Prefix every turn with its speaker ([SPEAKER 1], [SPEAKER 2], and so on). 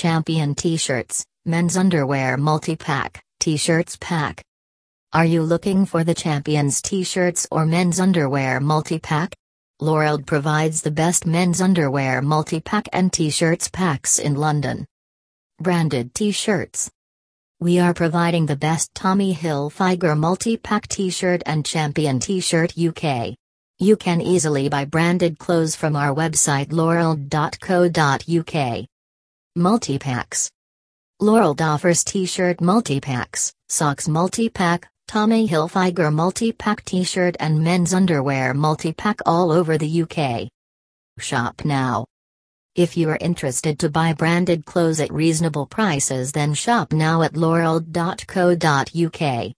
[SPEAKER 1] Champion T-shirts, men's underwear multi-pack, T-shirts pack. Are you looking for the Champions T-shirts or men's underwear multi-pack? Lorald provides the best men's underwear multi-pack and T-shirts packs in London. Branded T-shirts. We are providing the best Tommy Hilfiger multi-pack T-shirt and Champion T-shirt UK. You can easily buy branded clothes from our website lorald.co.uk. Multi-packs. Lorald offers t-shirt multi-packs, socks multi-pack, Tommy Hilfiger multi-pack t-shirt and men's underwear multi-pack all over the UK. Shop now. If you are interested to buy branded clothes at reasonable prices then shop now at lorald.co.uk.